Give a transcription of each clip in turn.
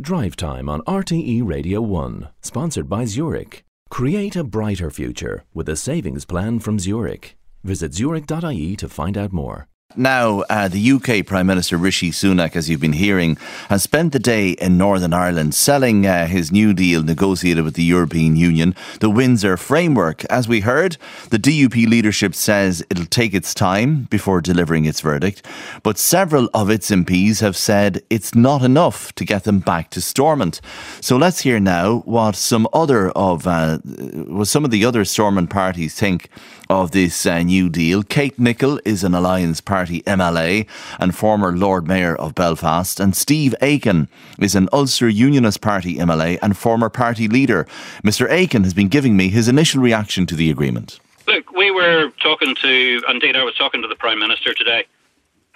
Drive Time on RTE Radio 1, sponsored by Zurich. Create a brighter future with a savings plan from Zurich. Visit zurich.ie to find out more. Now, uh, the UK Prime Minister Rishi Sunak, as you've been hearing, has spent the day in Northern Ireland selling uh, his new deal negotiated with the European Union, the Windsor Framework. As we heard, the DUP leadership says it'll take its time before delivering its verdict, but several of its MPs have said it's not enough to get them back to Stormont. So let's hear now what some other of uh, what some of the other Stormont parties think of this uh, new deal. Kate Nicholl is an Alliance Party MLA and former Lord Mayor of Belfast, and Steve Aiken is an Ulster Unionist Party MLA and former party leader. Mr. Aiken has been giving me his initial reaction to the agreement. Look, we were talking to, indeed, I was talking to the Prime Minister today,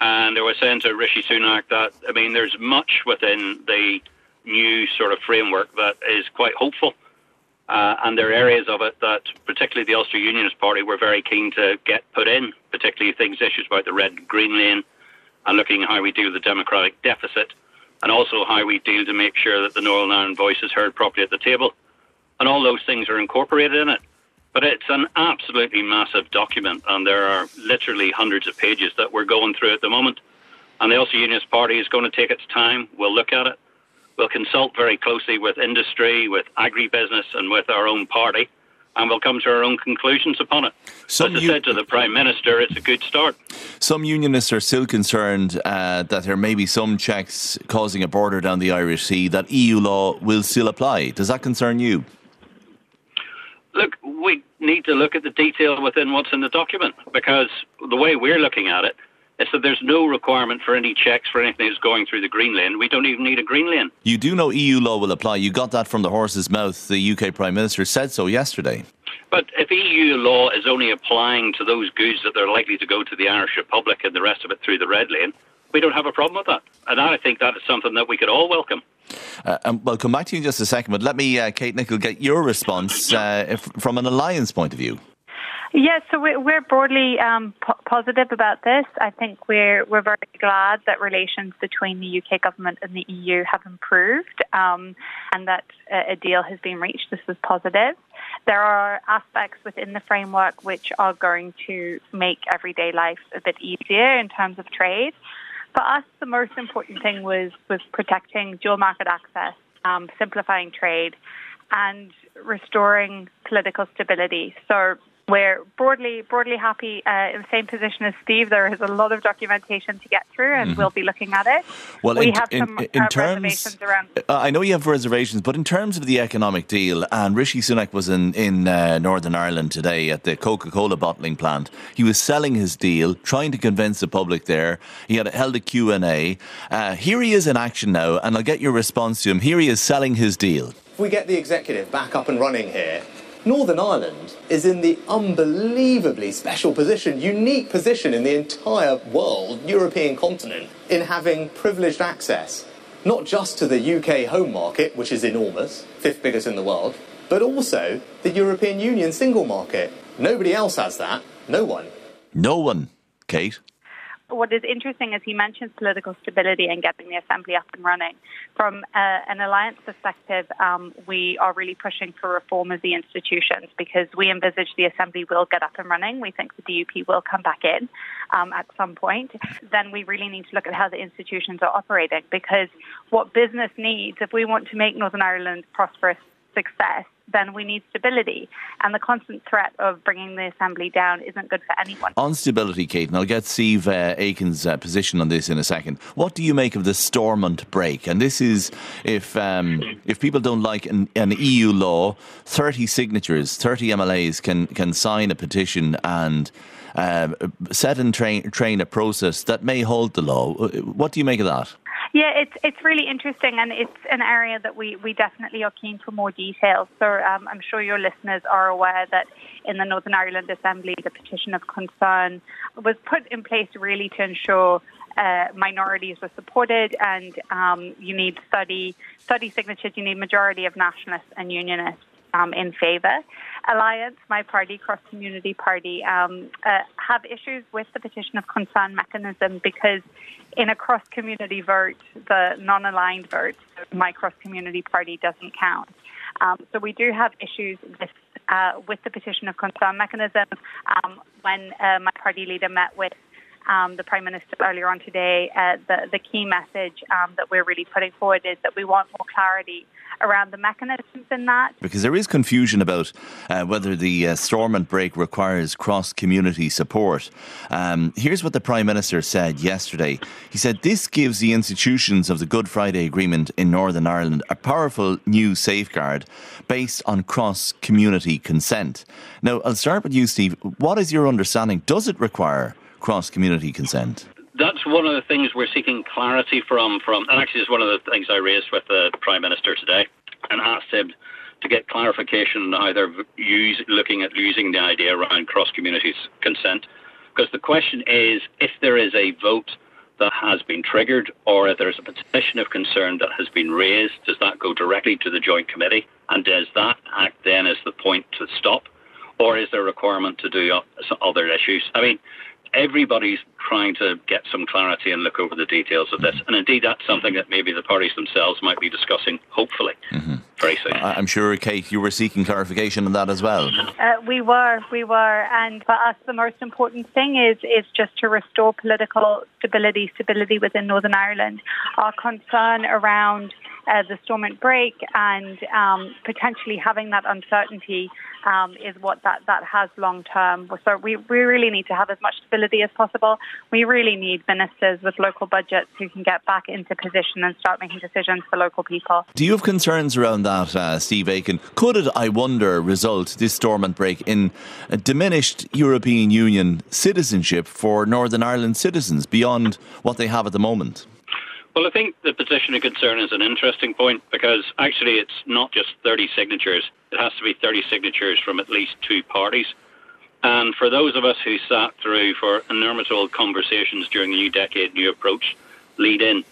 and they were saying to Rishi Sunak that, I mean, there's much within the new sort of framework that is quite hopeful. Uh, and there are areas of it that, particularly the Ulster Unionist Party, were very keen to get put in, particularly things, issues about the red green lane and looking at how we deal with the democratic deficit and also how we deal to make sure that the Northern Ireland voice is heard properly at the table. And all those things are incorporated in it. But it's an absolutely massive document, and there are literally hundreds of pages that we're going through at the moment. And the Ulster Unionist Party is going to take its time. We'll look at it. We'll consult very closely with industry, with agribusiness, and with our own party, and we'll come to our own conclusions upon it. Some As I said to the Prime Minister, it's a good start. Some unionists are still concerned uh, that there may be some checks causing a border down the Irish Sea that EU law will still apply. Does that concern you? Look, we need to look at the detail within what's in the document because the way we're looking at it, that there's no requirement for any checks for anything that's going through the green lane. We don't even need a green lane. You do know EU law will apply. You got that from the horse's mouth. The UK Prime Minister said so yesterday. But if EU law is only applying to those goods that they're likely to go to the Irish Republic and the rest of it through the red lane, we don't have a problem with that. And I think that is something that we could all welcome. Uh, and we'll come back to you in just a second, but let me, uh, Kate Nicholl, get your response uh, if, from an alliance point of view. Yes, so we're broadly um, positive about this. I think we're we're very glad that relations between the UK government and the EU have improved, um, and that a deal has been reached. This is positive. There are aspects within the framework which are going to make everyday life a bit easier in terms of trade. For us, the most important thing was was protecting dual market access, um, simplifying trade, and restoring political stability. So we're broadly broadly happy uh, in the same position as Steve. There is a lot of documentation to get through, and mm-hmm. we'll be looking at it. Well, we in, have some in, in uh, terms, reservations around. Uh, I know you have reservations, but in terms of the economic deal, and Rishi Sunak was in in uh, Northern Ireland today at the Coca Cola bottling plant. He was selling his deal, trying to convince the public there. He had held a Q and A. Uh, here he is in action now, and I'll get your response to him. Here he is selling his deal. If we get the executive back up and running here Northern Ireland is in the unbelievably special position, unique position in the entire world, European continent, in having privileged access, not just to the UK home market, which is enormous, fifth biggest in the world, but also the European Union single market. Nobody else has that. No one. No one, Kate what is interesting is he mentions political stability and getting the assembly up and running. From uh, an alliance perspective, um, we are really pushing for reform of the institutions because we envisage the assembly will get up and running. We think the DUP will come back in um, at some point. Then we really need to look at how the institutions are operating because what business needs, if we want to make Northern Ireland prosperous success, then we need stability. And the constant threat of bringing the assembly down isn't good for anyone. On stability, Kate, and I'll get Steve uh, Aiken's uh, position on this in a second. What do you make of the Stormont brake? And this is if um, if people don't like an, an, EU law, 30 signatures, 30 MLAs can, can sign a petition and uh, set and train, train a process that may hold the law. What do you make of that? Yeah, it's it's really interesting, and it's an area that we, we definitely are keen for more details. So um, I'm sure your listeners are aware that in the Northern Ireland Assembly, the petition of concern was put in place really to ensure uh, minorities were supported, and um, you need study study signatures. You need majority of nationalists and unionists um, in favour. Alliance, my party, Cross Community Party, um, uh, have issues with the petition of concern mechanism because in a cross community vote, the non aligned vote, my cross community party doesn't count. Um, so we do have issues with uh, with the petition of concern mechanism. Um, when uh, my party leader met with um, the Prime Minister earlier on today, uh, the, the key message um, that we're really putting forward is that we want more clarity around the mechanisms in that. Because there is confusion about uh, whether the uh, Stormont brake requires cross community support. Um, here's what the Prime Minister said yesterday. He said, This gives the institutions of the Good Friday Agreement in Northern Ireland a powerful new safeguard based on cross community consent. Now, I'll start with you, Steve. What is your understanding? Does it require cross community consent? That's one of the things we're seeking clarity from. From and actually, it's one of the things I raised with the Prime Minister today, and asked him to get clarification on either use, looking at using the idea around cross community consent, because the question is if there is a vote that has been triggered, or if there's a petition of concern that has been raised, does that go directly to the Joint Committee, and does that act then as the point to stop, or is there a requirement to do other issues? I mean everybody's trying to get some clarity and look over the details of this. And indeed, that's something that maybe the parties themselves might be discussing, hopefully, mm-hmm. very soon. I'm sure, Kate, you were seeking clarification on that as well. Uh, we were, we were. And for us, the most important thing is, is just to restore political stability, stability within Northern Ireland. Our concern around uh, the Stormont brake and um, potentially having that uncertainty um, is what that, that has long term. So we, we really need to have as much stability as possible. We really need ministers with local budgets who can get back into position and start making decisions for local people. Do you have concerns around that, uh, Steve Aiken? Could it, I wonder, result, this Stormont break, in a diminished European Union citizenship for Northern Ireland citizens beyond what they have at the moment? Well, I think the petition of concern is an interesting point because actually it's not just 30 signatures. It has to be 30 signatures from at least two parties. And for those of us who sat through for enormous old conversations during the New Decade, New Approach lead in,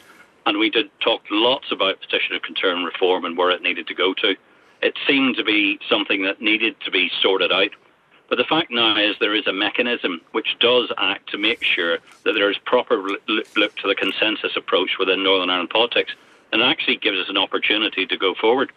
and we did talk lots about petition of concern reform and where it needed to go to, it seemed to be something that needed to be sorted out but the fact now is there is a mechanism which does act to make sure that there is proper look to the consensus approach within Northern Ireland politics and actually gives us an opportunity to go forward.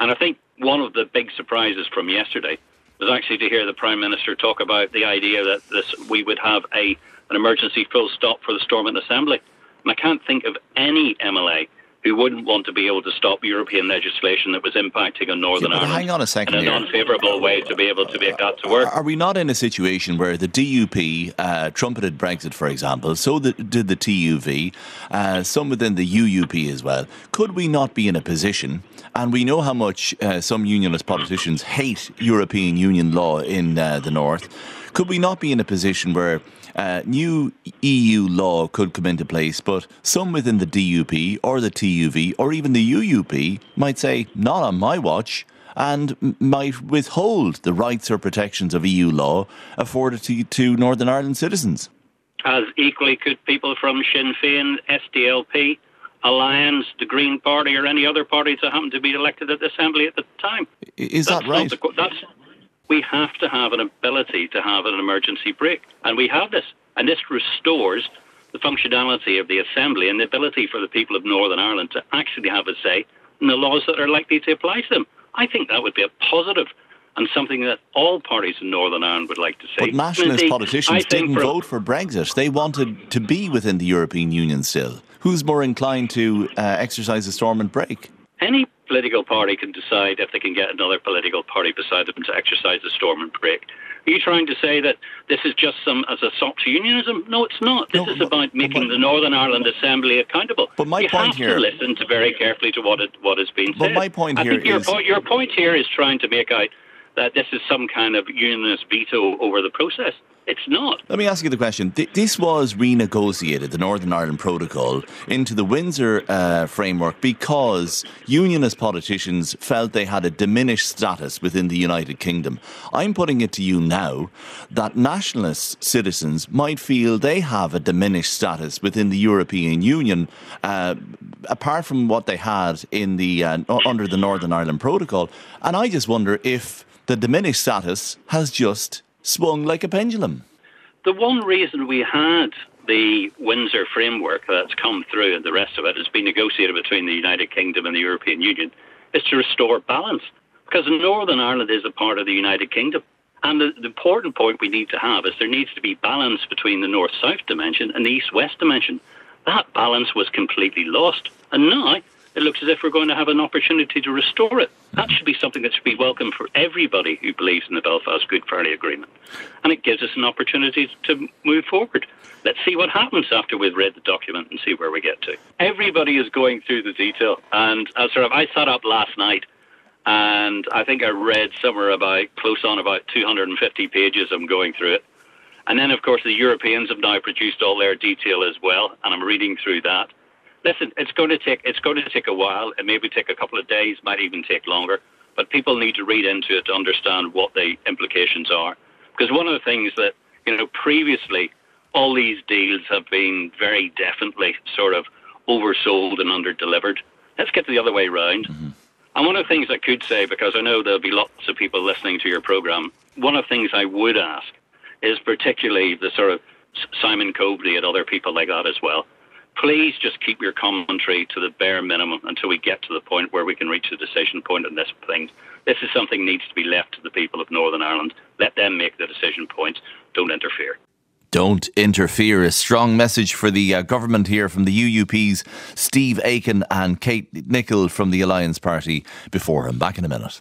And I think one of the big surprises from yesterday was actually to hear the Prime Minister talk about the idea that this we would have a an emergency full stop for the Stormont Assembly. And I can't think of any MLA who wouldn't want to be able to stop European legislation that was impacting on Northern yeah, Ireland. Hang on a second in an unfavourable way to be able to make that to work. Are we not in a situation where the DUP uh, trumpeted Brexit, for example, so the, did the TUV, uh, some within the UUP as well? Could we not be in a position, and we know how much uh, some unionist politicians hate European Union law in uh, the North, could we not be in a position where uh, new EU law could come into place, but some within the DUP or the TUV or even the UUP might say, not on my watch, and might withhold the rights or protections of EU law afforded to, to Northern Ireland citizens. As equally could people from Sinn Féin, SDLP, Alliance, the Green Party, or any other parties that happen to be elected at the Assembly at the time. Is that's that right? The, that's, we have to have an ability to have an emergency brake. And we have this. And this restores the functionality of the Assembly and the ability for the people of Northern Ireland to actually have a say in the laws that are likely to apply to them. I think that would be a positive and something that all parties in Northern Ireland would like to see. But nationalist Indeed, politicians didn't for vote for Brexit. They wanted to be within the European Union still. Who's more inclined to uh, exercise a Stormont brake? Any political party can decide if they can get another political party beside them to exercise the Stormont brake. Are you trying to say that this is just some as a sort to unionism? No, it's not. This no, is about making my, the Northern Ireland Assembly accountable. But my you point have here, to listen to very carefully to what it, what is being said. But my point I here think your, is, po- your point here is trying to make out that this is some kind of unionist veto over the process. It's not. Let me ask you the question. This was renegotiated, the Northern Ireland Protocol, into the Windsor uh, framework because unionist politicians felt they had a diminished status within the United Kingdom. I'm putting it to you now that nationalist citizens might feel they have a diminished status within the European Union, uh, apart from what they had in the uh, under the Northern Ireland Protocol. And I just wonder if the diminished status has just swung like a pendulum. The one reason we had the Windsor framework that's come through and the rest of it has been negotiated between the United Kingdom and the European Union is to restore balance. Because Northern Ireland is a part of the United Kingdom. And the, the important point we need to have is there needs to be balance between the north south dimension and the east west dimension. That balance was completely lost. And now it looks as if we're going to have an opportunity to restore it. That should be something that should be welcome for everybody who believes in the Belfast Good Friday Agreement. And it gives us an opportunity to move forward. Let's see what happens after we've read the document and see where we get to. Everybody is going through the detail. And uh, sort of, I sat up last night and I think I read somewhere about close on about 250 pages. I'm going through it. And then, of course, the Europeans have now produced all their detail as well, and I'm reading through that listen, it's going to take it's going to take a while. It maybe take a couple of days, might even take longer. But people need to read into it to understand what the implications are. Because one of the things that you know previously, all these deals have been very definitely sort of oversold and underdelivered. Let's get the other way around. Mm-hmm. And one of the things I could say, because I know there'll be lots of people listening to your program, one of the things I would ask is particularly the sort of Simon Coveney and other people like that as well please just keep your commentary to the bare minimum until we get to the point where we can reach a decision point on this thing. This is something needs to be left to the people of Northern Ireland. Let them make the decision point. Don't interfere. Don't interfere. A strong message for the uh, government here from the UUP's Steve Aiken and Kate Nicholl from the Alliance Party before him. Back in a minute.